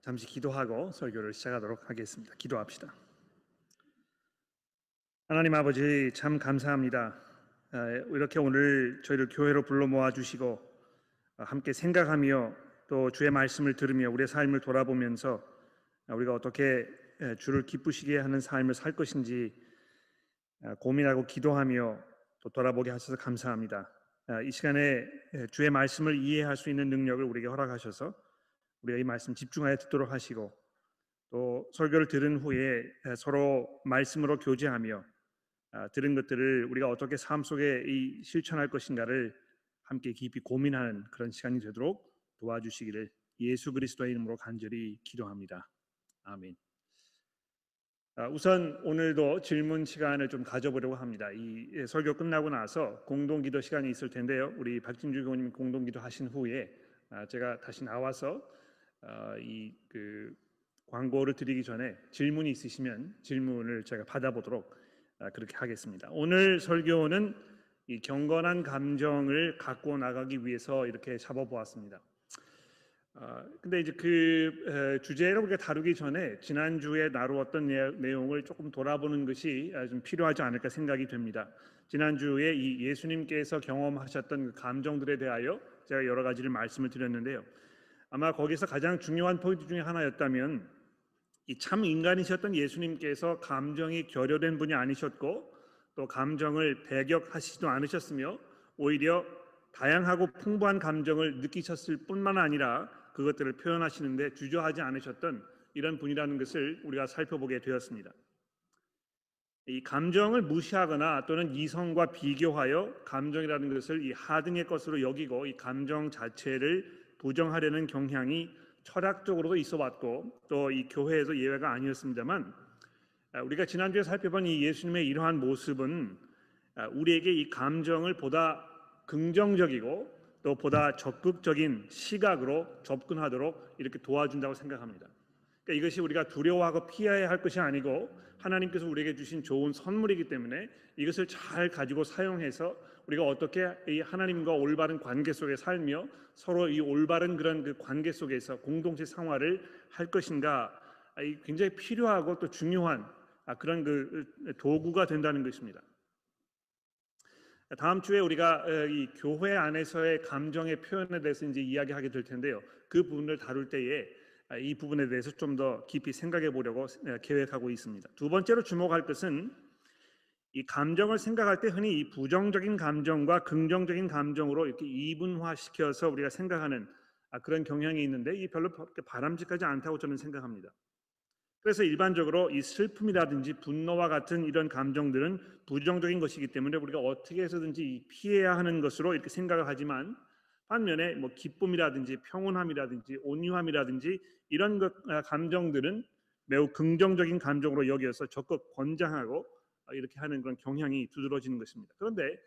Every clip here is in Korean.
잠시 기도하고 설교를 시작하도록 하겠습니다. 기도합시다. 하나님 아버지 참 감사합니다. 아, 이렇게 오늘 저희를 교회로 불러 모아 주시고 아, 함께 생각하며 또 주의 말씀을 들으며 우리의 삶을 돌아보면서 우리가 어떻게 주를 기쁘시게 하는 삶을 살 것인지 아, 고민하고 기도하며 또 돌아보게 하셔서 감사합니다. 이 시간에 주의 말씀을 이해할 수 있는 능력을 우리에게 허락하셔서 우리가 이 말씀 집중하여 듣도록 하시고 또 설교를 들은 후에 서로 말씀으로 교제하며 아, 들은 것들을 우리가 어떻게 삶 속에 이 실천할 것인가를 함께 깊이 고민하는 그런 시간이 되도록 도와주시기를 예수 그리스도의 이름으로 간절히 기도합니다. 아멘. 아, 우선 오늘도 질문 시간을 좀 가져보려고 합니다. 이 설교 끝나고 나서 공동 기도 시간이 있을 텐데요. 우리 박진주 교우님 공동 기도 하신 후에 아, 제가 다시 나와서 이그 광고를 드리기 전에 질문이 있으시면 질문을 제가 받아보도록 아, 그렇게 하겠습니다. 오늘 설교는 이 경건한 감정을 갖고 나가기 위해서 이렇게 잡아보았습니다. 아, 근데 이제 그 주제를 우리가 다루기 전에 지난 주에 나루었던 내용을 조금 돌아보는 것이 아, 좀 필요하지 않을까 생각이 됩니다. 지난 주에 이 예수님께서 경험하셨던 그 감정들에 대하여 제가 여러 가지를 말씀을 드렸는데요. 아마 거기서 가장 중요한 포인트 중에 하나였다면 이 참 인간이셨던 예수님께서 감정이 결여된 분이 아니셨고 또 감정을 배격하시지도 않으셨으며 오히려 다양하고 풍부한 감정을 느끼셨을 뿐만 아니라 그것들을 표현하시는데 주저하지 않으셨던 이런 분이라는 것을 우리가 살펴보게 되었습니다. 이 감정을 무시하거나 또는 이성과 비교하여 감정이라는 것을 이 하등의 것으로 여기고 이 감정 자체를 부정하려는 경향이 철학적으로도 있어 왔고 또 이 교회에서 예외가 아니었습니다만 아, 우리가 지난주에 살펴본 이 예수님의 이러한 모습은 아, 우리에게 이 감정을 보다 긍정적이고 또 보다 적극적인 시각으로 접근하도록 이렇게 도와준다고 생각합니다. 그러니까 이것이 우리가 두려워하고 피해야 할 것이 아니고 하나님께서 우리에게 주신 좋은 선물이기 때문에 이것을 잘 가지고 사용해서 우리가 어떻게 이 하나님과 올바른 관계 속에 살며 서로 이 올바른 그런 그 관계 속에서 공동체 생활을 할 것인가 아, 굉장히 필요하고 또 중요한 아, 그런 그 도구가 된다는 것입니다. 다음 주에 우리가 이 교회 안에서의 감정의 표현에 대해서 이제 이야기하게 될 텐데요. 그 부분을 다룰 때에 아, 이 부분에 대해서 좀 더 깊이 생각해 보려고 계획하고 있습니다. 두 번째로 주목할 것은 이 감정을 생각할 때 흔히 이 부정적인 감정과 긍정적인 감정으로 이렇게 이분화시켜서 우리가 생각하는 아, 그런 경향이 있는데 이 별로 바람직하지 않다고 저는 생각합니다. 그래서 일반적으로 이 슬픔이라든지 분노와 같은 이런 감정들은 부정적인 것이기 때문에 우리가 어떻게 해서든지 피해야 하는 것으로 이렇게 생각을 하지만 반면에 뭐 기쁨이라든지 평온함이라든지 온유함이라든지 이런 것, 아, 감정들은 매우 긍정적인 감정으로 여겨서 적극 권장하고 어, 이렇게 하는 그런 경향이 두드러지는 것입니다. 그런데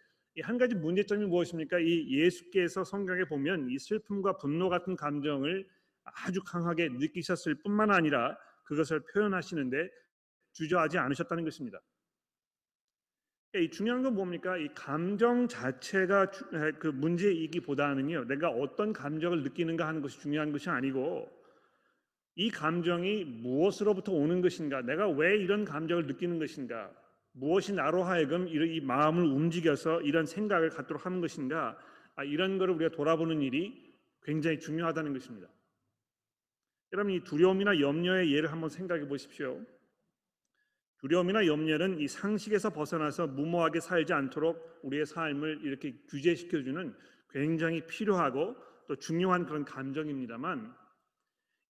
한 가지 문제점이 무엇입니까? 이 예수께서 성경에 보면 이 슬픔과 분노 같은 감정을 아주 강하게 느끼셨을 뿐만 아니라 그것을 표현하시는데 주저하지 않으셨다는 것입니다. 이 중요한 건 뭡니까? 이 감정 자체가 그 문제이기보다는요. 내가 어떤 감정을 느끼는가 하는 것이 중요한 것이 아니고 이 감정이 무엇으로부터 오는 것인가? 내가 왜 이런 감정을 느끼는 것인가? 무엇이 나로 하여금 이 마음을 움직여서 이런 생각을 갖도록 하는 것인가? 아, 이런 것을 우리가 돌아보는 일이 굉장히 중요하다는 것입니다. 여러분 이 두려움이나 염려의 예를 한번 생각해 보십시오. 두려움이나 염려는 이 상식에서 벗어나서 무모하게 살지 않도록 우리의 삶을 이렇게 규제시켜 주는 굉장히 필요하고 또 중요한 그런 감정입니다만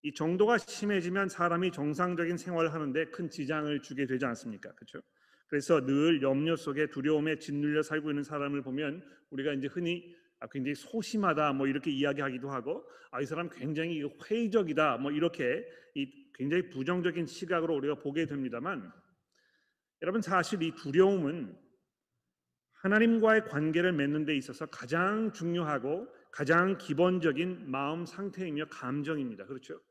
이 정도가 심해지면 사람이 정상적인 생활을 하는데 큰 지장을 주게 되지 않습니까? 그렇죠? 그래서 늘 염려 속에 두려움에 짓눌려 살고 있는 사람을 보면 우리가 이제 흔히 아, 굉장히 소심하다 뭐 이렇게 이야기하기도 하고 아, 이 사람 굉장히 회의적이다 뭐 이렇게 이 굉장히 부정적인 시각으로 우리가 보게 됩니다만 여러분 사실 이 두려움은 하나님과의 관계를 맺는 데 있어서 가장 중요하고 가장 기본적인 마음 상태이며 감정입니다. 그렇죠?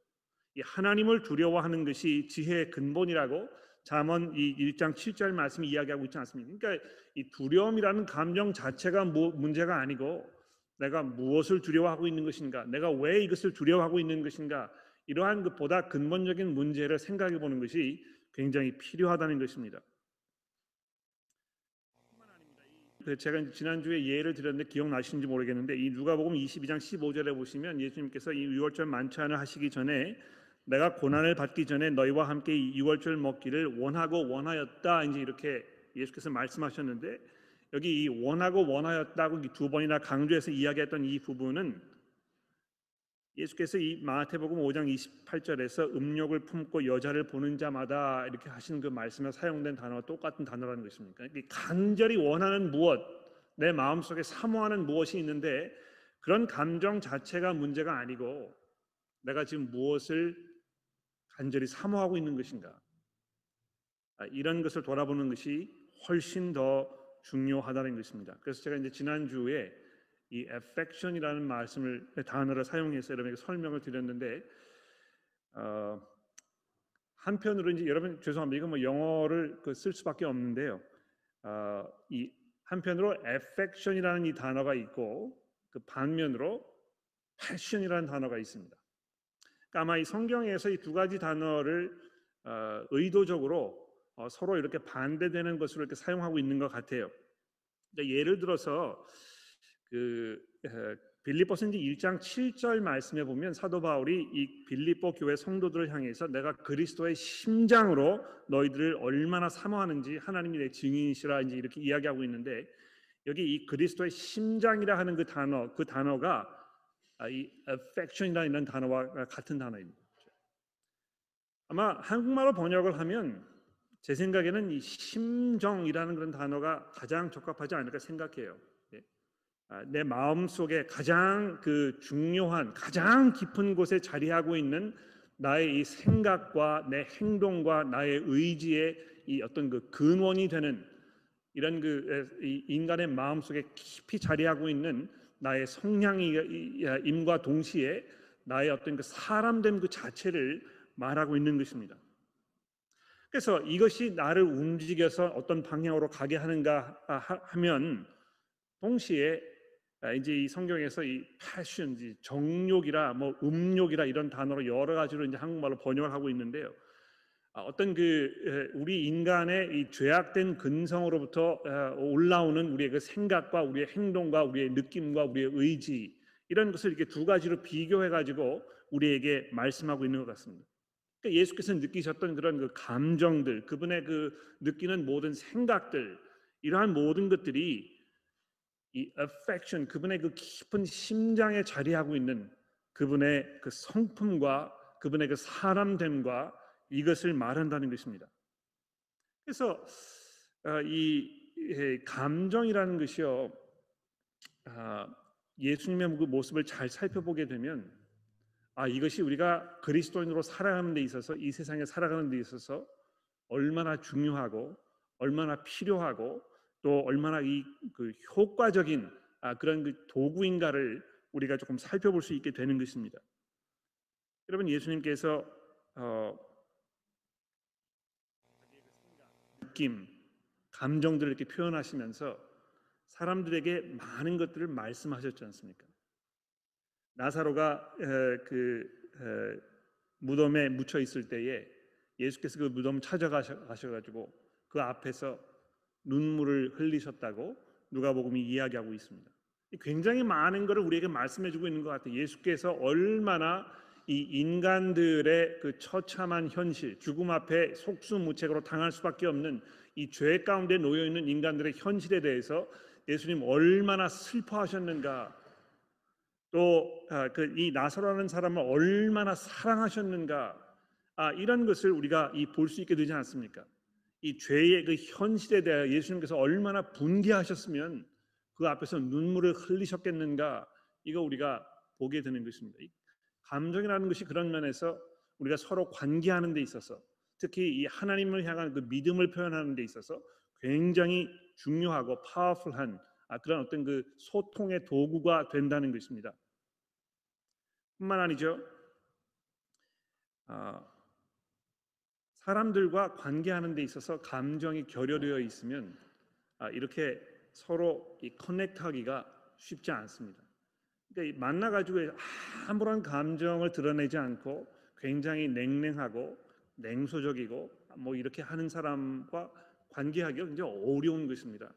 이 하나님을 두려워하는 것이 지혜의 근본이라고 잠언 이 1장 7절 말씀이 이야기하고 있지 않습니까? 그러니까 이 두려움이라는 감정 자체가 뭐 문제가 아니고 내가 무엇을 두려워하고 있는 것인가? 내가 왜 이것을 두려워하고 있는 것인가? 이러한 그 보다 근본적인 문제를 생각해 보는 것이 굉장히 필요하다는 것입니다. 그 제가 지난주에 예를 드렸는데 기억나시는지 모르겠는데 이 누가복음 22장 15절에 보시면 예수님께서 이 유월절 만찬을 하시기 전에 내가 고난을 받기 전에 너희와 함께 이 유월절 먹기를 원하고 원하였다 이제 이렇게 예수께서 말씀하셨는데 여기 이 원하고 원하였다고 두 번이나 강조해서 이야기했던 이 부분은 예수께서 이 마태복음 5장 28절에서 음욕을 품고 여자를 보는 자마다 이렇게 하신 그 말씀에 사용된 단어와 똑같은 단어라는 것입니까? 간절히 원하는 무엇, 내 마음속에 사모하는 무엇이 있는데 그런 감정 자체가 문제가 아니고 내가 지금 무엇을 간절히 사모하고 있는 것인가? 아, 이런 것을 돌아보는 것이 훨씬 더 중요하다는 것입니다. 그래서 제가 이제 지난 주에 이 affection이라는 말씀을 단어를 사용해서 여러분에게 설명을 드렸는데 어, 한편으로 이제 여러분 죄송합니다. 이거 뭐 영어를 그 쓸 수밖에 없는데요. 어, 이 한편으로 affection이라는 이 단어가 있고 그 반면으로 passion이라는 단어가 있습니다. 그러니까 아마 이 성경에서 이 두 가지 단어를 어, 의도적으로 어, 서로 이렇게 반대되는 것으로 이렇게 사용하고 있는 것 같아요. 그러니까 예를 들어서 그 빌립보서 지 1장 7절 말씀에 보면 사도 바울이 이 빌립보 교회 성도들을 향해서 내가 그리스도의 심장으로 너희들을 얼마나 사모하는지 하나님이 내 증인이시라 이제 이렇게 이야기하고 있는데 여기 이 그리스도의 심장이라 하는 그 단어 그 단어가 아, 이 affection이라는 단어와 같은 단어입니다. 아마 한국말로 번역을 하면 제 생각에는 이 심정이라는 그런 단어가 가장 적합하지 않을까 생각해요. 예. 아, 내 마음 속에 가장 그 중요한 가장 깊은 곳에 자리하고 있는 나의 이 생각과 내 행동과 나의 의지의 이 어떤 그 근원이 되는 이런 그 인간의 마음 속에 깊이 자리하고 있는 나의 성향임과 동시에 나의 어떤 그 사람됨 그 자체를 말하고 있는 것입니다. 그래서 이것이 나를 움직여서 어떤 방향으로 가게 하는가 하면 동시에 아, 이제 이 성경에서 이 패션, 정욕이라 뭐 음욕이라 이런 단어로 여러 가지로 이제 한국말로 번역을 하고 있는데요. 아, 어떤 그 우리 인간의 이 죄악된 근성으로부터 올라오는 우리의 그 생각과 우리의 행동과 우리의 느낌과 우리의 의지 이런 것을 이렇게 두 가지로 비교해 가지고 우리에게 말씀하고 있는 것 같습니다. 그러니까 예수께서 느끼셨던 그런 그 감정들, 그분의 그 느끼는 모든 생각들, 이러한 모든 것들이 이 affection, 그분의 그 깊은 심장에 자리하고 있는 그분의 그 성품과 그분의 그 사람됨과 이것을 말한다는 것입니다. 그래서 어, 이 감정이라는 것이요, 아, 예수님의 그 모습을 잘 살펴보게 되면 아 이것이 우리가 그리스도인으로 살아가는 데 있어서 이 세상에 살아가는 데 있어서 얼마나 중요하고 얼마나 필요하고 또 얼마나 이 그 효과적인 아, 그런 그 도구인가를 우리가 조금 살펴볼 수 있게 되는 것입니다. 여러분 예수님께서 어, 느낌, 감정들을 이렇게 표현하시면서 사람들에게 많은 것들을 말씀하셨지 않습니까? 나사로가 그 무덤에 묻혀 있을 때에 예수께서 그 무덤 찾아가셔가지고 그 앞에서 눈물을 흘리셨다고 누가복음이 이야기하고 있습니다. 굉장히 많은 것을 우리에게 말씀해주고 있는 것 같아요. 예수께서 얼마나 이 인간들의 그 처참한 현실, 죽음 앞에 속수무책으로 당할 수밖에 없는 이 죄 가운데 놓여 있는 인간들의 현실에 대해서 예수님 얼마나 슬퍼하셨는가, 또이 아, 그 나사로라는 사람을 얼마나 사랑하셨는가 아, 이런 것을 우리가 볼수 있게 되지 않습니까? 이 죄의 그 현실에 대해 예수님께서 얼마나 분개하셨으면 그 앞에서 눈물을 흘리셨겠는가 이거 우리가 보게 되는 것입니다. 감정이라는 것이 그런 면에서 우리가 서로 관계하는 데 있어서 특히 이 하나님을 향한 그 믿음을 표현하는 데 있어서 굉장히 중요하고 파워풀한 아, 그런 어떤 그 소통의 도구가 된다는 것입니다. 뿐만 아니죠. 아, 사람들과 관계하는 데 있어서 감정이 결여되어 있으면 아, 이렇게 서로 이 커넥트하기가 쉽지 않습니다. 그러니까 만나 가지고 아무런 감정을 드러내지 않고 굉장히 냉랭하고 냉소적이고 뭐 이렇게 하는 사람과 관계하기가 굉장히 어려운 것입니다.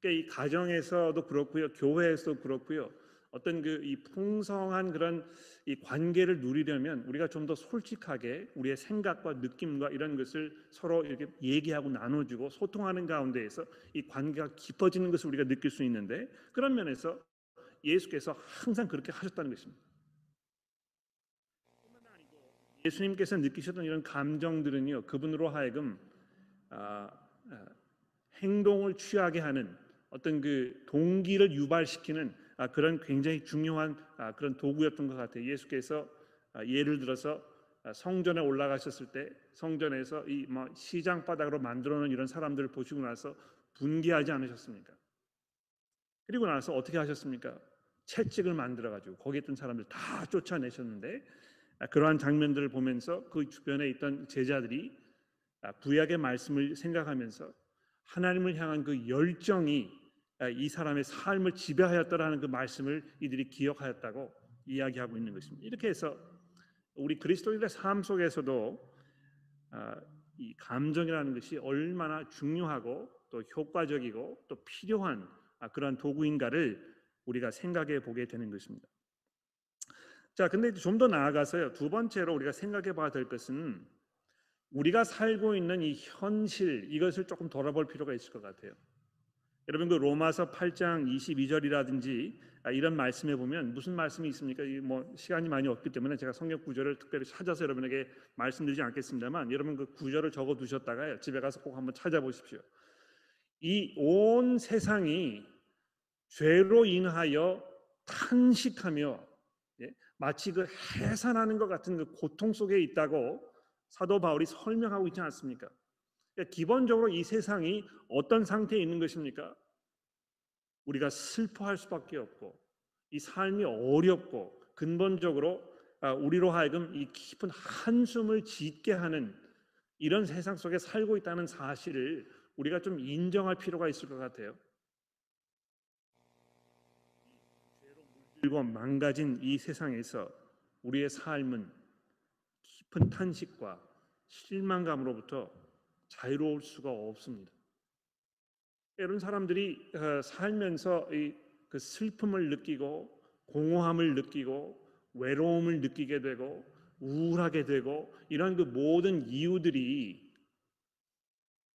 그러니까 이 가정에서도 그렇고요, 교회에서도 그렇고요. 어떤 그 이 풍성한 그런 이 관계를 누리려면 우리가 좀 더 솔직하게 우리의 생각과 느낌과 이런 것을 서로 이렇게 얘기하고 나눠주고 소통하는 가운데에서 이 관계가 깊어지는 것을 우리가 느낄 수 있는데 그런 면에서 예수께서 항상 그렇게 하셨다는 것입니다. 예수님께서 느끼셨던 이런 감정들은요 그분으로 하여금 아, 아, 행동을 취하게 하는 어떤 그 동기를 유발시키는 아, 그런 굉장히 중요한 아, 그런 도구였던 것 같아요. 예수께서 아, 예를 들어서 아, 성전에 올라가셨을 때 성전에서 이 뭐 시장 바닥으로 만들어 놓은 이런 사람들을 보시고 나서 분개하지 않으셨습니까? 그리고 나서 어떻게 하셨습니까? 채찍을 만들어 가지고 거기 있던 사람들 다 쫓아내셨는데 아, 그러한 장면들을 보면서 그 주변에 있던 제자들이 아, 구약의 말씀을 생각하면서 하나님을 향한 그 열정이 아, 이 사람의 삶을 지배하였다라는 그 말씀을 이들이 기억하였다고 이야기하고 있는 것입니다. 이렇게 해서 우리 그리스도인의 삶 속에서도 아, 이 감정이라는 것이 얼마나 중요하고 또 효과적이고 또 필요한 아, 그러한 도구인가를 우리가 생각해 보게 되는 것입니다. 자, 근데 좀 더 나아가서요. 두 번째로 우리가 생각해 봐야 될 것은 우리가 살고 있는 이 현실 이것을 조금 돌아볼 필요가 있을 것 같아요. 여러분 그 로마서 8장 22절이라든지 아, 이런 말씀에 보면 무슨 말씀이 있습니까? 이뭐 시간이 많이 없기 때문에 제가 성경 구절을 특별히 찾아서 여러분에게 말씀드리지 않겠습니다만 여러분 그 구절을 적어 두셨다가 집에 가서 꼭 한번 찾아보십시오. 이 온 세상이 죄로 인하여 탄식하며 예, 마치 그 해산하는 것 같은 그 고통 속에 있다고 사도 바울이 설명하고 있지 않습니까? 그러니까 기본적으로 이 세상이 어떤 상태에 있는 것입니까? 우리가 슬퍼할 수밖에 없고 이 삶이 어렵고 근본적으로 아, 우리로 하여금 이 깊은 한숨을 짓게 하는 이런 세상 속에 살고 있다는 사실을 우리가 좀 인정할 필요가 있을 것 같아요. 죄로 망가진 이 세상에서 우리의 삶은 깊은 탄식과 실망감으로부터 자유로울 수가 없습니다. 이런 사람들이 어, 살면서 그 슬픔을 느끼고 공허함을 느끼고 외로움을 느끼게 되고 우울하게 되고 이런 그 모든 이유들이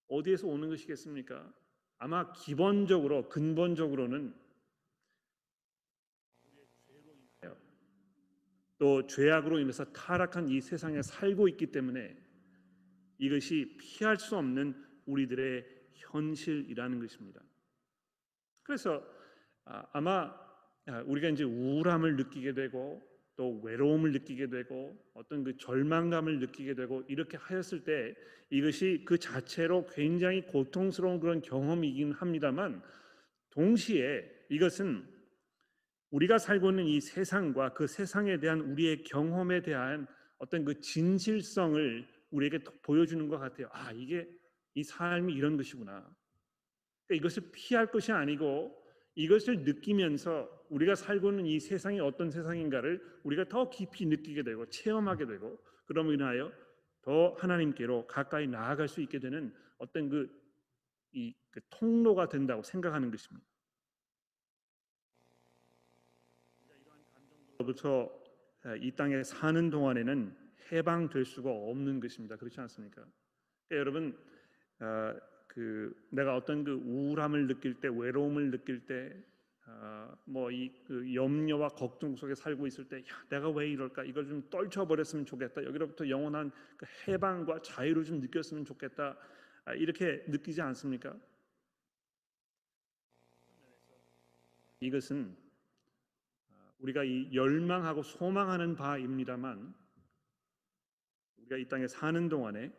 어디에서 오는 것이겠습니까? 아마 기본적으로 근본적으로는 또 죄악으로 인해서 타락한 이 세상에 살고 있기 때문에 이것이 피할 수 없는 우리들의 현실이라는 것입니다. 그래서 아, 아마 아, 우리가 이제 우울함을 느끼게 되고 또 외로움을 느끼게 되고 어떤 그 절망감을 느끼게 되고 이렇게 하였을 때 이것이 그 자체로 굉장히 고통스러운 그런 경험이긴 합니다만 동시에 이것은 우리가 살고 있는 이 세상과 그 세상에 대한 우리의 경험에 대한 어떤 그 진실성을 우리에게 보여주는 것 같아요. 아, 이게 이 삶이 이런 것이구나. 그러니까 이것을 피할 것이 아니고 이것을 느끼면서 우리가 살고 있는 이 세상이 어떤 세상인가를 우리가 더 깊이 느끼게 되고 체험하게 되고 그럼으로 인하여 더 하나님께로 가까이 나아갈 수 있게 되는 어떤 그, 이, 그 통로가 된다고 생각하는 것입니다. 부터 이 땅에 사는 동안에는 해방될 수가 없는 것입니다. 그렇지 않습니까? 그러니까 여러분 어, 그 내가 어떤 그 우울함을 느낄 때, 외로움을 느낄 때, 어, 뭐이 그 염려와 걱정 속에 살고 있을 때, 야, 내가 왜 이럴까? 이걸 좀 떨쳐버렸으면 좋겠다. 여기로부터 영원한 그 해방과 자유를 좀 느꼈으면 좋겠다. 아, 이렇게 느끼지 않습니까? 이것은 우리가 이 열망하고 소망하는 바입니다만 우리가 이 땅에 사는 동안에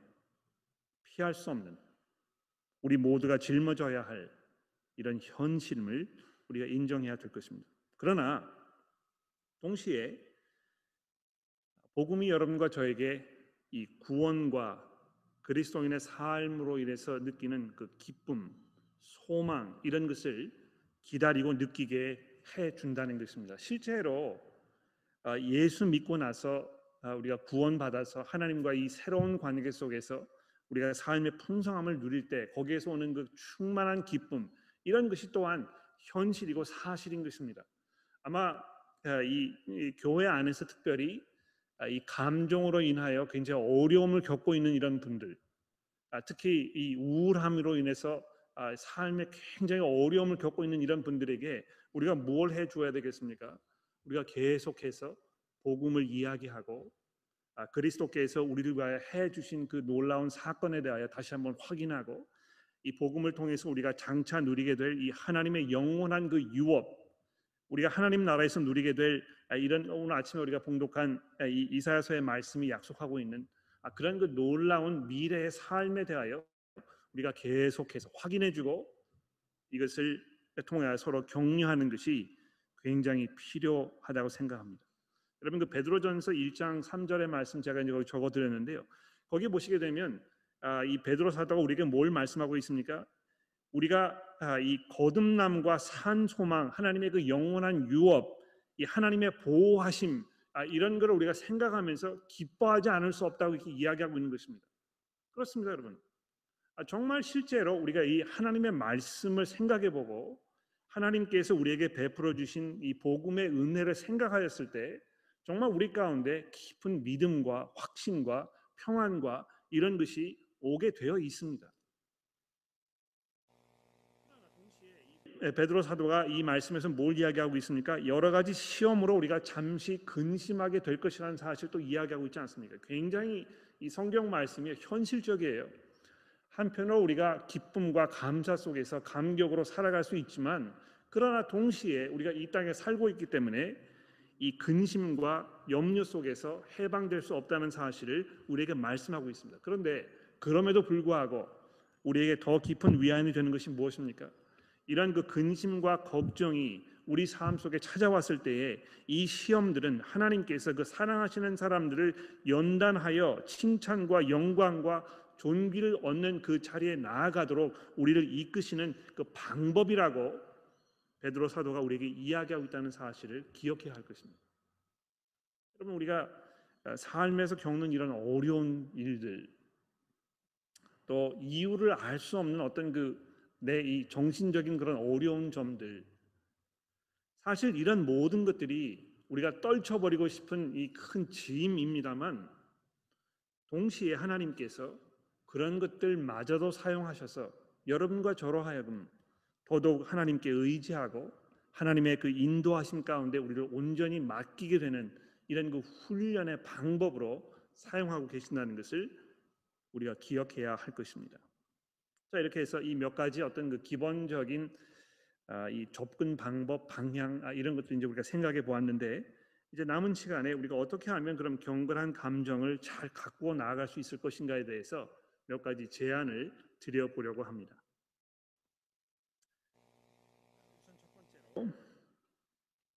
피할 수 없는 우리 모두가 짊어져야 할 이런 현실을 우리가 인정해야 될 것입니다. 그러나 동시에 복음이 여러분과 저에게 이 구원과 그리스도인의 삶으로 인해서 느끼는 그 기쁨, 소망 이런 것을 기다리고 느끼게 해 준다는 것입니다. 실제로 아, 예수 믿고 나서 아, 우리가 구원받아서 하나님과 이 새로운 관계 속에서 우리가 삶의 풍성함을 누릴 때 거기에서 오는 그 충만한 기쁨 이런 것이 또한 현실이고 사실인 것입니다. 아마 아, 이, 이 교회 안에서 특별히 아, 이 감정으로 인하여 굉장히 어려움을 겪고 있는 이런 분들, 아, 특히 이 우울함으로 인해서 아, 삶에 굉장히 어려움을 겪고 있는 이런 분들에게 우리가 뭘 해줘야 되겠습니까? 우리가 계속해서 복음을 이야기하고 그리스도께서 우리를 위하여 해주신 그 놀라운 사건에 대하여 다시 한번 확인하고 이 복음을 통해서 우리가 장차 누리게 될 이 하나님의 영원한 그 유업, 우리가 하나님 나라에서 누리게 될 이런 오늘 아침에 우리가 봉독한 이 이사야서의 말씀이 약속하고 있는 그런 그 놀라운 미래의 삶에 대하여 우리가 계속해서 확인해주고 이것을 통해 서로 격려하는 것이 굉장히 필요하다고 생각합니다. 여러분 그 베드로전서 1장 3절의 말씀 제가 이제 거기 적어드렸는데요. 거기 보시게 되면 아, 이 베드로 사도가 우리에게 뭘 말씀하고 있습니까? 우리가 아, 이 거듭남과 산 소망, 하나님의 그 영원한 유업, 이 하나님의 보호하심 아, 이런 것을 우리가 생각하면서 기뻐하지 않을 수 없다고 이렇게 이야기하고 있는 것입니다. 그렇습니다, 여러분. 아, 정말 실제로 우리가 이 하나님의 말씀을 생각해 보고 하나님께서 우리에게 베풀어 주신 이 복음의 은혜를 생각하였을 때 정말 우리 가운데 깊은 믿음과 확신과 평안과 이런 것이 오게 되어 있습니다. 베드로 사도가 이 말씀에서 뭘 이야기하고 있습니까? 여러 가지 시험으로 우리가 잠시 근심하게 될 것이라는 사실도 이야기하고 있지 않습니까? 굉장히 이 성경 말씀이 현실적이에요. 한편으로 우리가 기쁨과 감사 속에서 감격으로 살아갈 수 있지만 그러나 동시에 우리가 이 땅에 살고 있기 때문에 이 근심과 염려 속에서 해방될 수 없다는 사실을 우리에게 말씀하고 있습니다. 그런데 그럼에도 불구하고 우리에게 더 깊은 위안이 되는 것이 무엇입니까? 이러한 그 근심과 걱정이 우리 삶 속에 찾아왔을 때에 이 시험들은 하나님께서 그 사랑하시는 사람들을 연단하여 칭찬과 영광과 존귀를 얻는 그 자리에 나아가도록 우리를 이끄시는 그 방법이라고 베드로 사도가 우리에게 이야기하고 있다는 사실을 기억해야 할 것입니다. 여러분 우리가 삶에서 겪는 이런 어려운 일들 또 이유를 알 수 없는 어떤 그 내 이 정신적인 그런 어려운 점들 사실 이런 모든 것들이 우리가 떨쳐버리고 싶은 이 큰 짐입니다만 동시에 하나님께서 그런 것들마저도 사용하셔서 여러분과 저로 하여금 더더욱 하나님께 의지하고 하나님의 그 인도하심 가운데 우리를 온전히 맡기게 되는 이런 그 훈련의 방법으로 사용하고 계신다는 것을 우리가 기억해야 할 것입니다. 자 이렇게 해서 이 몇 가지 어떤 그 기본적인 아, 이 접근 방법, 방향 아, 이런 것도 이제 우리가 생각해 보았는데 이제 남은 시간에 우리가 어떻게 하면 그럼 경건한 감정을 잘 갖고 나아갈 수 있을 것인가에 대해서 몇 가지 제안을 드려보려고 합니다.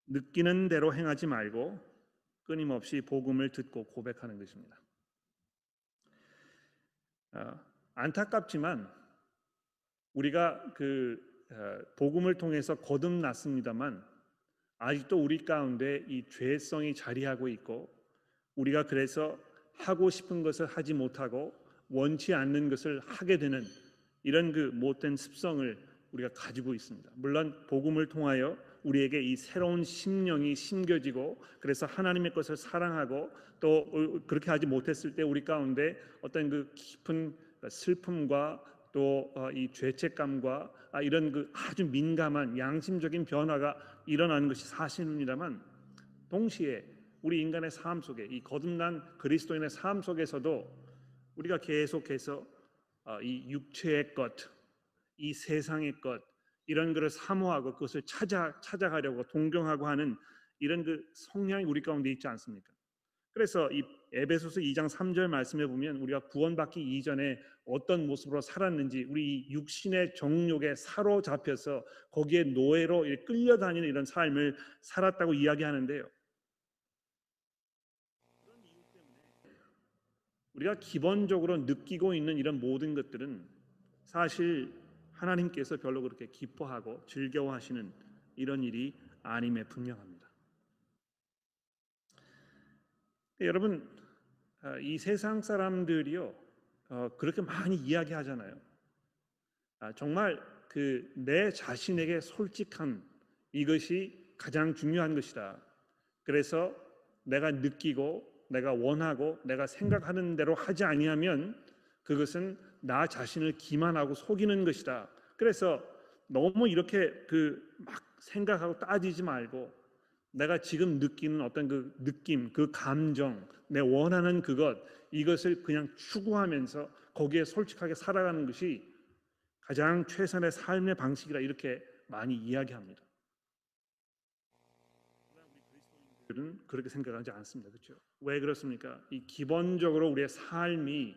느끼는 대로 행하지 말고 끊임없이 복음을 듣고 고백하는 것입니다. 아, 안타깝지만 우리가 그 어, 복음을 통해서 거듭났습니다만 아직도 우리 가운데 이 죄성이 자리하고 있고 우리가 그래서 하고 싶은 것을 하지 못하고 원치 않는 것을 하게 되는 이런 그 못된 습성을 우리가 가지고 있습니다. 물론 복음을 통하여 우리에게 이 새로운 심령이 심겨지고 그래서 하나님의 것을 사랑하고 또 그렇게 하지 못했을 때 우리 가운데 어떤 그 깊은 슬픔과 또이 어, 죄책감과 아, 이런 그 아주 민감한 양심적인 변화가 일어나는 것이 사실입니다만 동시에 우리 인간의 삶 속에 이 거듭난 그리스도인의 삶 속에서도 우리가 계속해서 어, 이 육체의 것, 이 세상의 것 이런 것을 사모하고 그것을 찾아 찾아가려고 동경하고 하는 이런 그 성향이 우리 가운데 있지 않습니까? 그래서 이 에베소서 2장 3절 말씀에 보면 우리가 구원받기 이전에 어떤 모습으로 살았는지 우리 육신의 정욕에 사로잡혀서 거기에 노예로 끌려다니는 이런 삶을 살았다고 이야기하는데요. 우리가 기본적으로 느끼고 있는 이런 모든 것들은 사실 하나님께서 별로 그렇게 기뻐하고 즐거워하시는 이런 일이 아님에 분명합니다. 여러분 아, 이 세상 사람들이요 어, 그렇게 많이 이야기하잖아요. 아, 정말 그 내 자신에게 솔직한 이것이 가장 중요한 것이다. 그래서 내가 느끼고 내가 원하고 내가 생각하는 대로 하지 아니하면 그것은 나 자신을 기만하고 속이는 것이다. 그래서 너무 이렇게 그 막 생각하고 따지지 말고 내가 지금 느끼는 어떤 그 느낌, 그 감정, 내 원하는 그것 이것을 그냥 추구하면서 거기에 솔직하게 살아가는 것이 가장 최선의 삶의 방식이라 이렇게 많이 이야기합니다. 은 그렇게 생각하지 않습니다. 그렇죠? 왜 그렇습니까? 이 기본적으로 우리의 삶이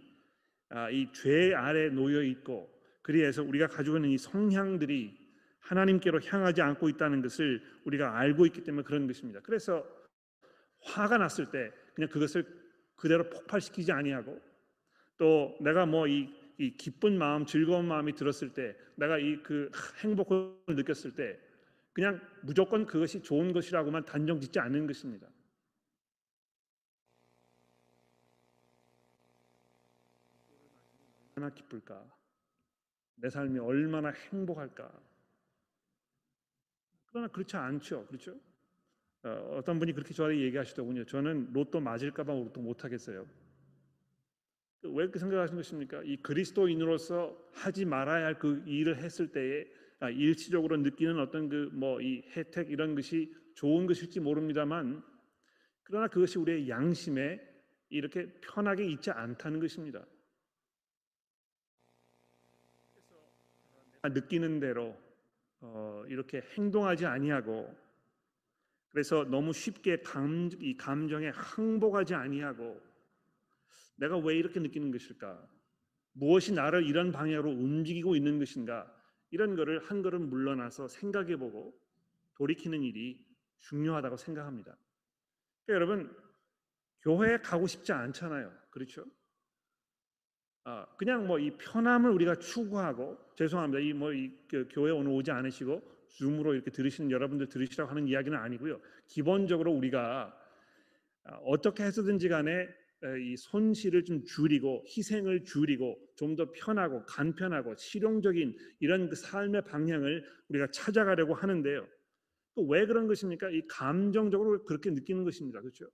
아, 이죄 아래 놓여 있고 그래서 우리가 가지고 있는 이 성향들이 하나님께로 향하지 않고 있다는 것을 우리가 알고 있기 때문에 그런 것입니다. 그래서 화가 났을 때 그냥 그것을 그대로 폭발시키지 아니하고 또 내가 뭐이 기쁜 마음, 즐거운 마음이 들었을 때 내가 이 그 행복을 느꼈을 때 그냥 무조건 그것이 좋은 것이라고만 단정 짓지 않는 것입니다. 얼마나 기쁠까? 내 삶이 얼마나 행복할까? 그러나 그렇지 않죠. 그렇죠? 어, 떤 분이 그렇게 저한테 얘기하시더군요. 저는 로또 맞을까봐 로또 못 하겠어요. 왜 이렇게 생각하시는 것입니까? 이 그리스도인으로서 하지 말아야 할 그 일을 했을 때에 아, 일시적으로 느끼는 어떤 그 뭐 이 혜택 이런 것이 좋은 것일지 모릅니다만 그러나 그것이 우리의 양심에 이렇게 편하게 있지 않다는 것입니다. 느끼는 대로 어, 이렇게 행동하지 아니하고 그래서 너무 쉽게 감, 이 감정에 항복하지 아니하고 내가 왜 이렇게 느끼는 것일까? 무엇이 나를 이런 방향으로 움직이고 있는 것인가? 이런 거를 한 걸음 물러나서 생각해 보고 돌이키는 일이 중요하다고 생각합니다. 그러니까 여러분 교회에 가고 싶지 않잖아요. 그렇죠? 아, 그냥 뭐 이 편함을 우리가 추구하고 죄송합니다. 이 뭐이 그 교회 오늘 오지 않으시고 줌으로 이렇게 들으시는 여러분들 들으시라고 하는 이야기는 아니고요. 기본적으로 우리가 아, 어떻게 해서든지 간에 이 손실을 좀 줄이고 희생을 줄이고 좀 더 편하고 간편하고 실용적인 이런 그 삶의 방향을 우리가 찾아가려고 하는데요. 또 왜 그런 것입니까? 이 감정적으로 그렇게 느끼는 것입니다. 그렇죠?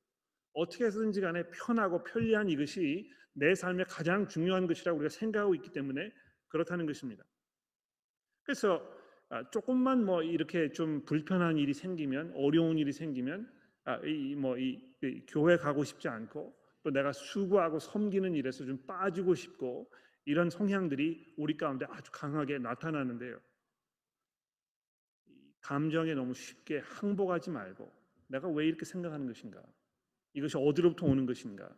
어떻게 해서든지 간에 편하고 편리한 이것이 내 삶의 가장 중요한 것이라고 우리가 생각하고 있기 때문에 그렇다는 것입니다. 그래서 아, 조금만 뭐 이렇게 좀 불편한 일이 생기면 어려운 일이 생기면 아, 이뭐이 뭐 교회 가고 싶지 않고 또 내가 수고하고 섬기는 일에서 좀 빠지고 싶고 이런 성향들이 우리 가운데 아주 강하게 나타나는데요. 감정에 너무 쉽게 항복하지 말고 내가 왜 이렇게 생각하는 것인가? 이것이 어디로부터 오는 것인가?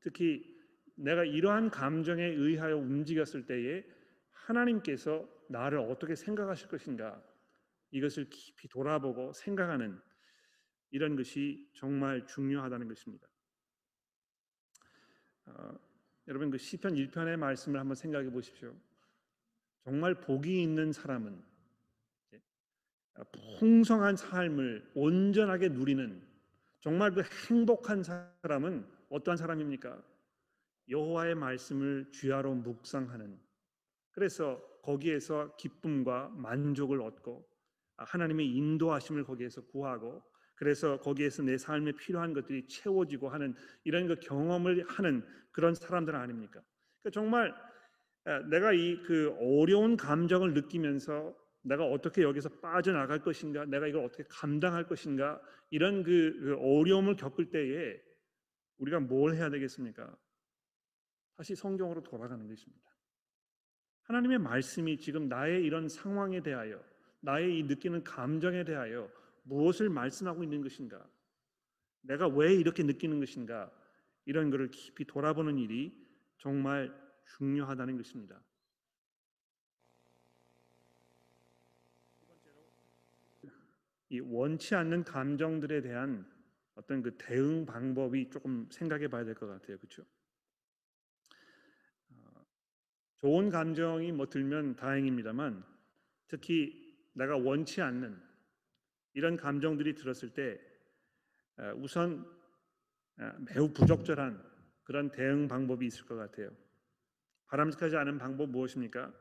특히 내가 이러한 감정에 의하여 움직였을 때에 하나님께서 나를 어떻게 생각하실 것인가? 이것을 깊이 돌아보고 생각하는 이런 것이 정말 중요하다는 것입니다. 어, 여러분 그 시편 1편의 말씀을 한번 생각해 보십시오. 정말 복이 있는 사람은 풍성한 삶을 온전하게 누리는 정말 그 행복한 사람은 어떠한 사람입니까? 여호와의 말씀을 주야로 묵상하는 그래서 거기에서 기쁨과 만족을 얻고 하나님의 인도하심을 거기에서 구하고 그래서 거기에서 내 삶에 필요한 것들이 채워지고 하는 이런 그 경험을 하는 그런 사람들 아닙니까? 그러니까 정말 내가 이 그 어려운 감정을 느끼면서 내가 어떻게 여기서 빠져나갈 것인가, 내가 이걸 어떻게 감당할 것인가 이런 그, 그 어려움을 겪을 때에 우리가 뭘 해야 되겠습니까? 다시 성경으로 돌아가는 것입니다. 하나님의 말씀이 지금 나의 이런 상황에 대하여 나의 이 느끼는 감정에 대하여 무엇을 말씀하고 있는 것인가? 내가 왜 이렇게 느끼는 것인가? 이런 것을 깊이 돌아보는 일이 정말 중요하다는 것입니다. 이 원치 않는 감정들에 대한 어떤 그 대응 방법이 조금 생각해 봐야 될 것 같아요. 그렇죠? 좋은 감정이 뭐 들면 다행입니다만 특히 내가 원치 않는 이런 감정들이 들었을 때 우선 아, 매우 부적절한 그런 대응 방법이 있을 것 같아요. 바람직하지 않은 방법 무엇입니까?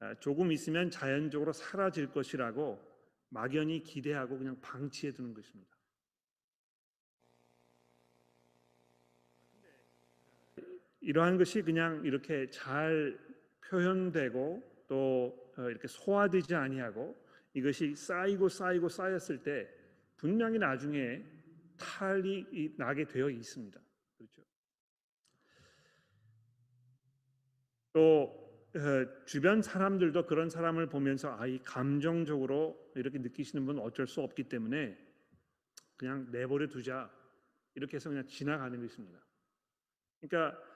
아, 조금 있으면 자연적으로 사라질 것이라고 막연히 기대하고 그냥 방치해 두는 것입니다. 이러한 것이 그냥 이렇게 잘 표현되고 또 어, 이렇게 소화되지 아니하고 이것이 쌓이고 쌓이고 쌓였을 때 분명히 나중에 탈이 나게 되어 있습니다. 그렇죠. 또 어, 주변 사람들도 그런 사람을 보면서 아, 이 감정적으로 이렇게 느끼시는 분은 어쩔 수 없기 때문에 그냥 내버려 두자 이렇게 해서 그냥 지나가는 것입니다. 그러니까 아,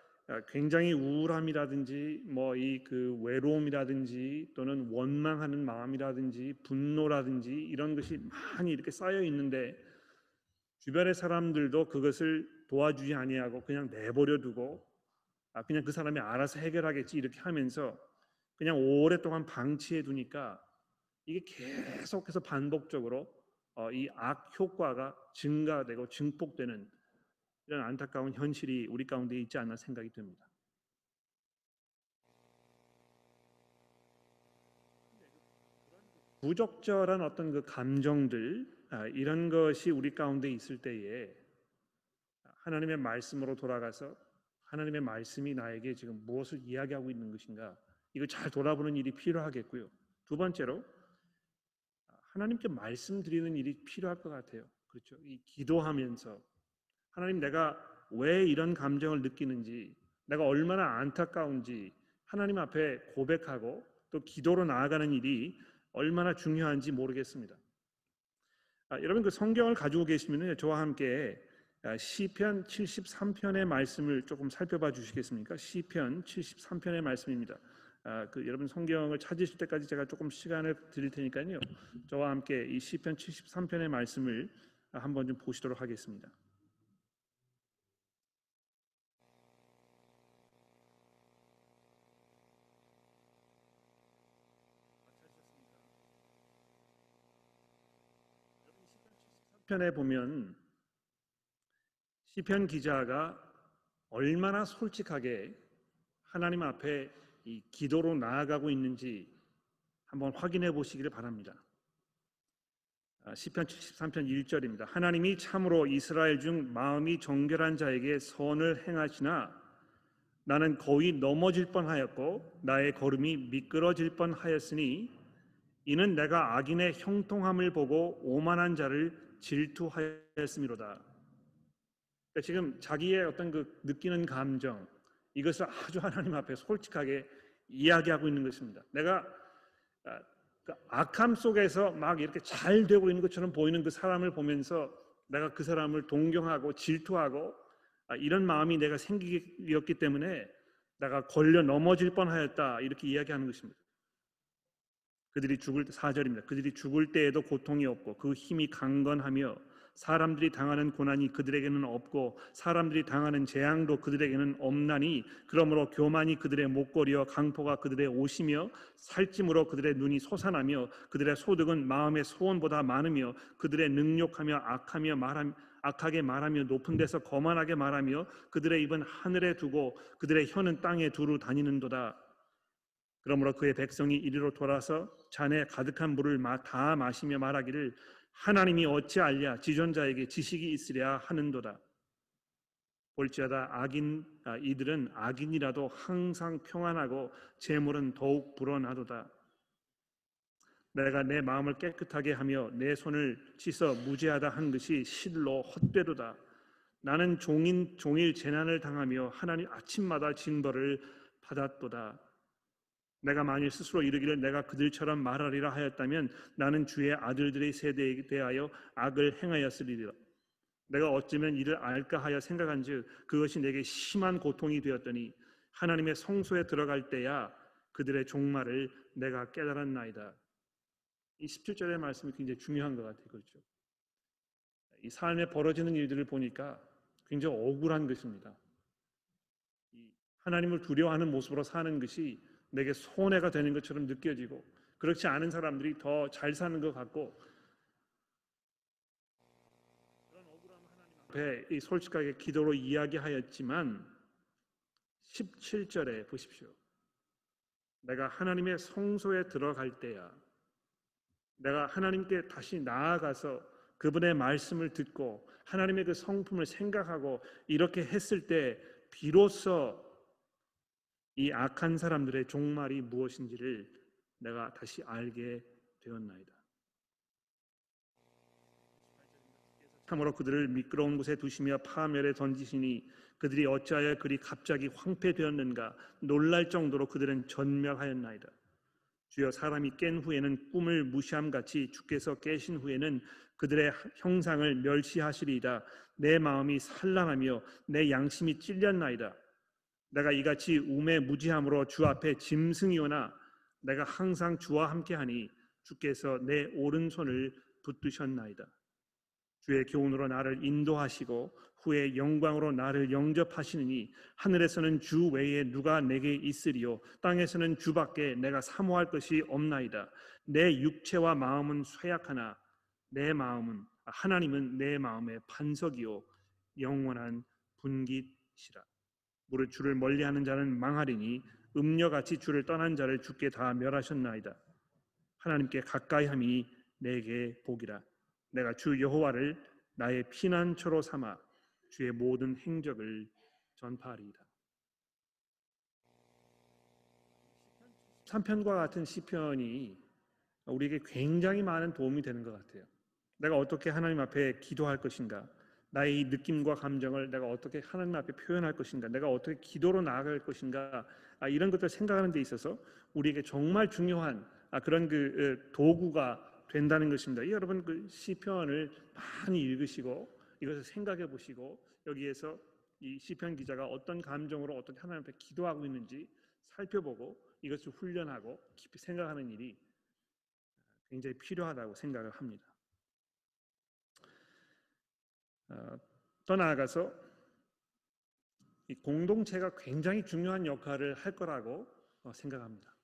굉장히 우울함이라든지 뭐 이 그 외로움이라든지 또는 원망하는 마음이라든지 분노라든지 이런 것이 많이 이렇게 쌓여 있는데 주변의 사람들도 그것을 도와주지 아니하고 그냥 내버려 두고 아 그냥 그 사람이 알아서 해결하겠지 이렇게 하면서 그냥 오랫동안 방치해 두니까 이게 계속해서 반복적으로 어, 이악 효과가 증가되고 증폭되는 이런 안타까운 현실이 우리 가운데 있지 않나 생각이 듭니다. 부적절한 어떤 그 감정들 아, 이런 것이 우리 가운데 있을 때에 하나님의 말씀으로 돌아가서 하나님의 말씀이 나에게 지금 무엇을 이야기하고 있는 것인가 이걸 잘 돌아보는 일이 필요하겠고요. 두 번째로 하나님께 말씀드리는 일이 필요할 것 같아요. 그렇죠. 이 기도하면서 하나님 내가 왜 이런 감정을 느끼는지 내가 얼마나 안타까운지 하나님 앞에 고백하고 또 기도로 나아가는 일이 얼마나 중요한지 모르겠습니다. 아, 여러분 그 성경을 가지고 계시면 저와 함께 아, 시편 73편의 말씀을 조금 살펴봐 주시겠습니까? 시편 73편의 말씀입니다. 아, 그 여러분 성경을 찾으실 때까지 제가 조금 시간을 드릴 테니까요. 저와 함께 이 시편 73편의 말씀을 한번 좀 보시도록 하겠습니다. 시편에 보면 시편 기자가 얼마나 솔직하게 하나님 앞에 이 기도로 나아가고 있는지 한번 확인해 보시기를 바랍니다. 아, 시편 73편 1절입니다. 하나님이 참으로 이스라엘 중 마음이 정결한 자에게 선을 행하시나 나는 거의 넘어질 뻔하였고 나의 걸음이 미끄러질 뻔하였으니 이는 내가 악인의 형통함을 보고 오만한 자를 질투하였음이로다. 그러니까 지금 자기의 어떤 그 느끼는 감정 이것을 아주 하나님 앞에 솔직하게 이야기하고 있는 것입니다. 내가 아, 그 악함 속에서 막 이렇게 잘 되고 있는 것처럼 보이는 그 사람을 보면서 내가 그 사람을 동경하고 질투하고 아, 이런 마음이 내가 생기었기 때문에 내가 걸려 넘어질 뻔하였다 이렇게 이야기하는 것입니다. 그들이 죽을 사절입니다. 그들이 죽을 때에도 고통이 없고 그 힘이 강건하며 사람들이 당하는 고난이 그들에게는 없고 사람들이 당하는 재앙도 그들에게는 없나니 그러므로 교만이 그들의 목걸이와 강포가 그들의 옷이며 살찜으로 그들의 눈이 솟아나며 그들의 소득은 마음의 소원보다 많으며 그들의 능욕하며 악하며 말하며 악하게 말하며 높은 데서 거만하게 말하며 그들의 입은 하늘에 두고 그들의 혀는 땅에 두루 다니는도다 그러므로 그의 백성이 이리로 돌아서 잔에 가득한 물을 다 마시며 말하기를 하나님이 어찌 알랴 지존자에게 지식이 있으랴 하는도다. 볼지어다 악인 아, 이들은 악인이라도 항상 평안하고 재물은 더욱 불어나도다. 내가 내 마음을 깨끗하게 하며 내 손을 씻어 무죄하다 한 것이 실로 헛되도다. 나는 종인 종일 재난을 당하며 하나님 아침마다 징벌을 받았도다. 내가 만일 스스로 이르기를 내가 그들처럼 말하리라 하였다면 나는 주의 아들들의 세대에 대하여 악을 행하였으리라. 내가 어쩌면 이를 알까 하여 생각한즉 그것이 내게 심한 고통이 되었더니 하나님의 성소에 들어갈 때야 그들의 종말을 내가 깨달았나이다. 이 17절의 말씀이 굉장히 중요한 것 같아요. 그렇죠? 이 삶에 벌어지는 일들을 보니까 굉장히 억울한 것입니다. 하나님을 두려워하는 모습으로 사는 것이 내게 손해가 되는 것처럼 느껴지고 그렇지 않은 사람들이 더 잘 사는 것 같고 그런 억울함 하나님 앞에 이 솔직하게 기도로 이야기하였지만 17절에 보십시오. 내가 하나님의 성소에 들어갈 때야 내가 하나님께 다시 나아가서 그분의 말씀을 듣고 하나님의 그 성품을 생각하고 이렇게 했을 때 비로소 이 악한 사람들의 종말이 무엇인지를 내가 다시 알게 되었나이다. 참으로 그들을 미끄러운 곳에 두시며 파멸에 던지시니 그들이 어찌하여 그리 갑자기 황폐되었는가 놀랄 정도로 그들은 전멸하였나이다. 주여 사람이 깬 후에는 꿈을 무시함 같이 주께서 깨신 후에는 그들의 형상을 멸시하시리이다. 내 마음이 산란하며 내 양심이 찔렸나이다. 내가 이같이 우매 무지함으로 주 앞에 짐승이오나 내가 항상 주와 함께하니 주께서 내 오른손을 붙드셨나이다. 주의 교훈으로 나를 인도하시고 후에 영광으로 나를 영접하시느니 하늘에서는 주 외에 누가 내게 있으리요 땅에서는 주밖에 내가 사모할 것이 없나이다. 내 육체와 마음은 쇠약하나 내 마음은 하나님은 내 마음의 반석이요 영원한 분깃이라. 무릇 주를 멀리하는 자는 망하리니 음녀같이 주를 떠난 자를 주께 다 멸하셨나이다. 하나님께 가까이함이 내게 복이라. 내가 주 여호와를 나의 피난처로 삼아 주의 모든 행적을 전파하리이다. 3편과 같은 시편이 우리에게 굉장히 많은 도움이 되는 것 같아요. 내가 어떻게 하나님 앞에 기도할 것인가? 나의 이 느낌과 감정을 내가 어떻게 하나님 앞에 표현할 것인가? 내가 어떻게 기도로 나아갈 것인가? 아, 이런 것들 생각하는 데 있어서 우리에게 정말 중요한 아, 그런 그 도구가 된다는 것입니다. 여러분 그 시편을 많이 읽으시고 이것을 생각해 보시고 여기에서 이 시편 기자가 어떤 감정으로 어떻게 하나님 앞에 기도하고 있는지 살펴보고 이것을 훈련하고 깊이 생각하는 일이 굉장히 필요하다고 생각을 합니다. 어, 더 나아가서 이 공동체가 굉장히 중요한 역할을 할 거라고 어, 생각합니다.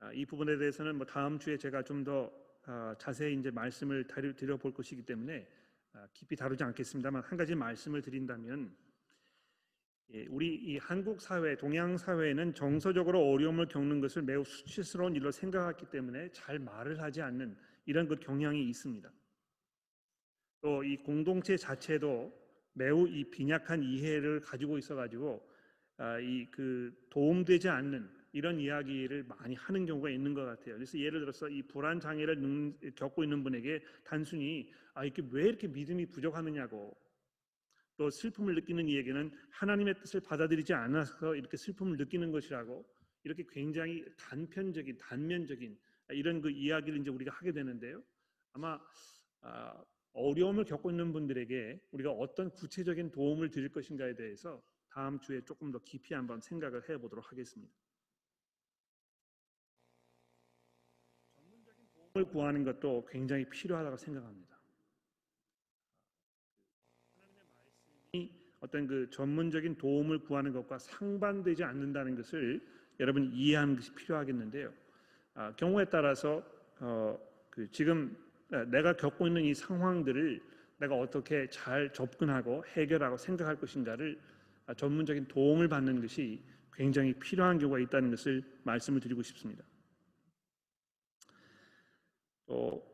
아, 이 부분에 대해서는 뭐 다음 주에 제가 좀더 아, 자세히 이제 말씀을 드려 볼 것이기 때문에 아, 깊이 다루지 않겠습니다만 한 가지 말씀을 드린다면 예, 우리 이 한국 사회, 동양 사회는 정서적으로 어려움을 겪는 것을 매우 수치스러운 일로 생각했기 때문에 잘 말을 하지 않는 이런 그 경향이 있습니다. 또 이 공동체 자체도 매우 이 빈약한 이해를 가지고 있어가지고 이 그 도움되지 않는 이런 이야기를 많이 하는 경우가 있는 것 같아요. 그래서 예를 들어서 이 불안 장애를 겪고 있는 분에게 단순히 아 이렇게 왜 이렇게 믿음이 부족하느냐고 또 슬픔을 느끼는 이에게는 하나님의 뜻을 받아들이지 않아서 이렇게 슬픔을 느끼는 것이라고 이렇게 굉장히 단편적인 단면적인 이런 그 이야기를 이제 우리가 하게 되는데요. 아마 아, 어려움을 겪고 있는 분들에게 우리가 어떤 구체적인 도움을 드릴 것인가에 대해서 다음 주에 조금 더 깊이 한번 생각을 해보도록 하겠습니다. 도움을 구하는 것도 굉장히 필요하다고 생각합니다. 하나님의 말씀이 어떤 그 전문적인 도움을 구하는 것과 상반되지 않는다는 것을 여러분 이해하는 것이 필요하겠는데요. 아, 경우에 따라서 어, 그 지금 내가 겪고 있는 이 상황들을 내가 어떻게 잘 접근하고 해결하고 생각할 것인가를 아, 전문적인 도움을 받는 것이 굉장히 필요한 경우가 있다는 것을 말씀을 드리고 싶습니다. 또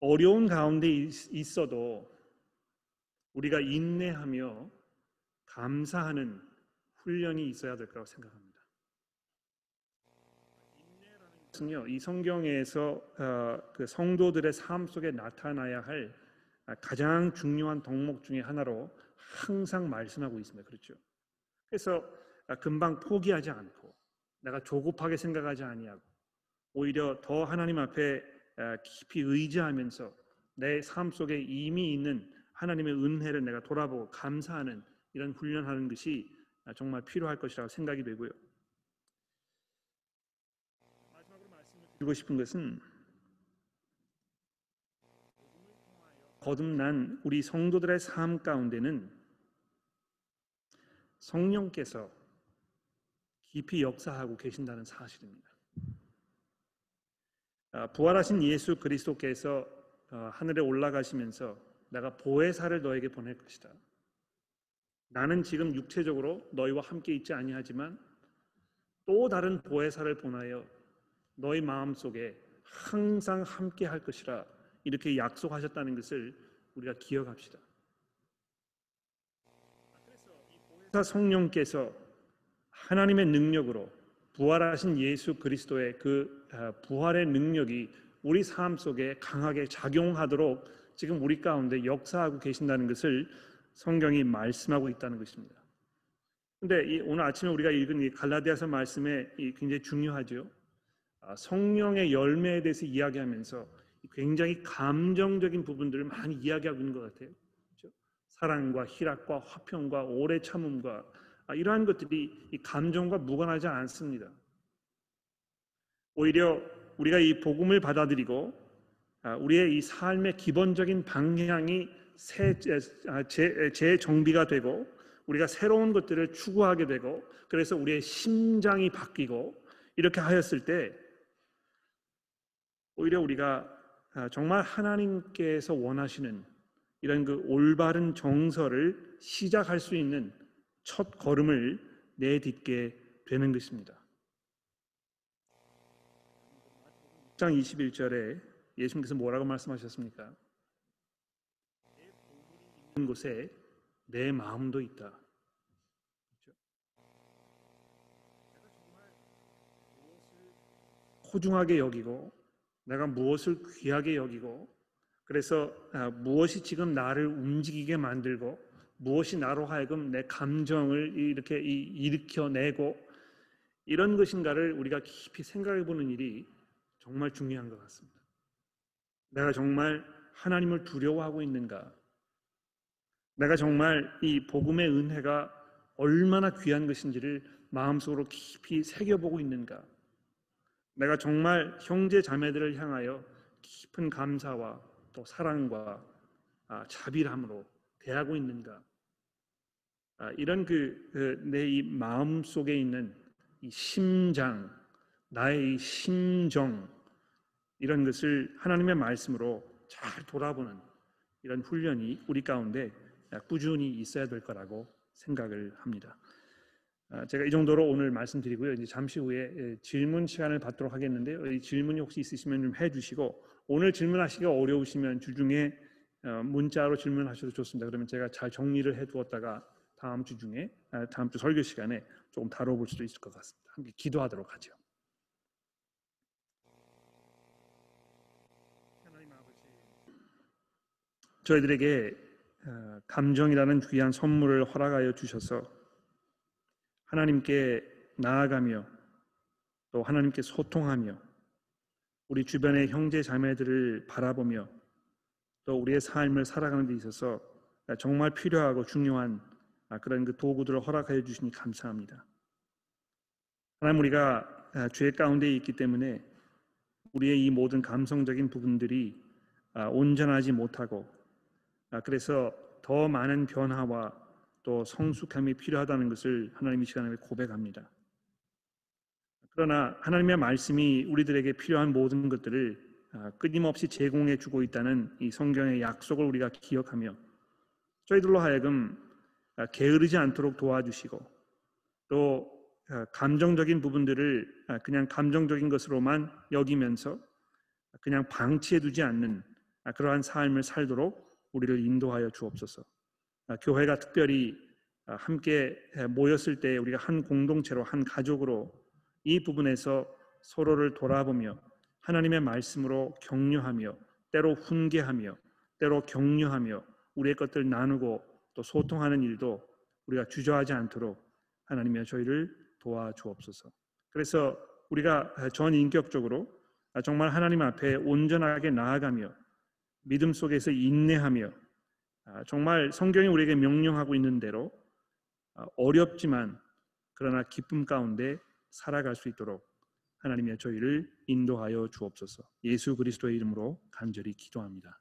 어려운 가운데 있어도 우리가 인내하며 감사하는 훈련이 있어야 될 거라고 생각합니다. 인내라는 것은요, 이 성경에서 어, 그 성도들의 삶 속에 나타나야 할 가장 중요한 덕목 중의 하나로 항상 말씀하고 있습니다. 그렇죠? 그래서 금방 포기하지 않고 내가 조급하게 생각하지 아니하고 오히려 더 하나님 앞에 깊이 의지하면서 내 삶 속에 이미 있는 하나님의 은혜를 내가 돌아보고 감사하는 이런 훈련하는 것이 정말 필요할 것이라고 생각이 되고요. 마지막으로 말씀드리고 싶은 것은 거듭난 우리 성도들의 삶 가운데는 성령께서 깊이 역사하고 계신다는 사실입니다. 아, 부활하신 예수 그리스도께서 어, 하늘에 올라가시면서 내가 보혜사를 너에게 보낼 것이다. 나는 지금 육체적으로 너희와 함께 있지 아니하지만 또 다른 보혜사를 보내어 너희 마음 속에 항상 함께 할 것이라 이렇게 약속하셨다는 것을 우리가 기억합시다. 그래서 성령께서 하나님의 능력으로 부활하신 예수 그리스도의 그 아, 부활의 능력이 우리 삶 속에 강하게 작용하도록 지금 우리 가운데 역사하고 계신다는 것을 성경이 말씀하고 있다는 것입니다. 근데 오늘 아침에 우리가 읽은 이 갈라디아서 말씀에 굉장히 중요하죠. 아, 성령의 열매에 대해서 이야기하면서 굉장히 감정적인 부분들을 많이 이야기하고 있는 것 같아요. 그렇죠? 사랑과 희락과 화평과 오래 참음과 아, 이러한 것들이 이 감정과 무관하지 않습니다. 오히려 우리가 이 복음을 받아들이고 아, 우리의 이 삶의 기본적인 방향이 재정비가 되고 우리가 새로운 것들을 추구하게 되고 그래서 우리의 심장이 바뀌고 이렇게 하였을 때 오히려 우리가 아, 정말 하나님께서 원하시는 이런 그 올바른 정서를 시작할 수 있는 첫 걸음을 내딛게 되는 것입니다. 6장 21절에 예수님께서 뭐라고 말씀하셨습니까? 있는 곳에 내 마음도 있다. 소중하게 여기고 내가 무엇을 귀하게 여기고 그래서 아, 무엇이 지금 나를 움직이게 만들고 무엇이 나로 하여금 내 감정을 이렇게 일으켜내고 이런 것인가를 우리가 깊이 생각해 보는 일이 정말 중요한 것 같습니다. 내가 정말 하나님을 두려워하고 있는가? 내가 정말 이 복음의 은혜가 얼마나 귀한 것인지를 마음속으로 깊이 새겨보고 있는가? 내가 정말 형제 자매들을 향하여 깊은 감사와 또 사랑과 아, 자비함으로 대하고 있는가? 아, 이런 그 내이 그 마음 속에 있는 이 심장, 나의 이 심정 이런 것을 하나님의 말씀으로 잘 돌아보는 이런 훈련이 우리 가운데 꾸준히 있어야 될 거라고 생각을 합니다. 아, 제가 이 정도로 오늘 말씀드리고요. 이제 잠시 후에 예, 질문 시간을 받도록 하겠는데요. 이 질문이 혹시 있으시면 좀 해주시고 오늘 질문하시기가 어려우시면 주중에 어, 문자로 질문하셔도 좋습니다. 그러면 제가 잘 정리를 해두었다가 다음 주 중에 아, 다음 주 설교 시간에 조금 다뤄볼 수도 있을 것 같습니다. 함께 기도하도록 하죠. 하나님 아버지, 저희들에게 어, 감정이라는 귀한 선물을 허락하여 주셔서 하나님께 나아가며 또 하나님께 소통하며 우리 주변의 형제 자매들을 바라보며 또 우리의 삶을 살아가는 데 있어서 정말 필요하고 중요한 그런 그 도구들을 허락하여 주시니 감사합니다. 하나님 우리가 죄 가운데 있기 때문에 우리의 이 모든 감성적인 부분들이 온전하지 못하고 아, 그래서 더 많은 변화와 또 성숙함이 필요하다는 것을 하나님 이 시간에 고백합니다. 그러나 하나님의 말씀이 우리들에게 필요한 모든 것들을 아, 끊임없이 제공해 주고 있다는 이 성경의 약속을 우리가 기억하며 저희들로 하여금 아, 게으르지 않도록 도와주시고 또 감정적인 부분들을 그냥 감정적인 것으로만 여기면서 그냥 방치해 두지 않는 그러한 삶을 살도록 우리를 인도하여 주옵소서. 아, 교회가 특별히 아, 함께 모였을 때 우리가 한 공동체로 한 가족으로 이 부분에서 서로를 돌아보며 하나님의 말씀으로 격려하며 때로 훈계하며 때로 격려하며 우리의 것들 나누고 또 소통하는 일도 우리가 주저하지 않도록 하나님의 저희를 도와주옵소서. 그래서 우리가 전 인격적으로 정말 하나님 앞에 온전하게 나아가며 믿음 속에서 인내하며 아, 정말 성경이 우리에게 명령하고 있는 대로 아, 어렵지만 그러나 기쁨 가운데 살아갈 수 있도록 하나님의 저희를 인도하여 주옵소서. 예수 그리스도의 이름으로 간절히 기도합니다.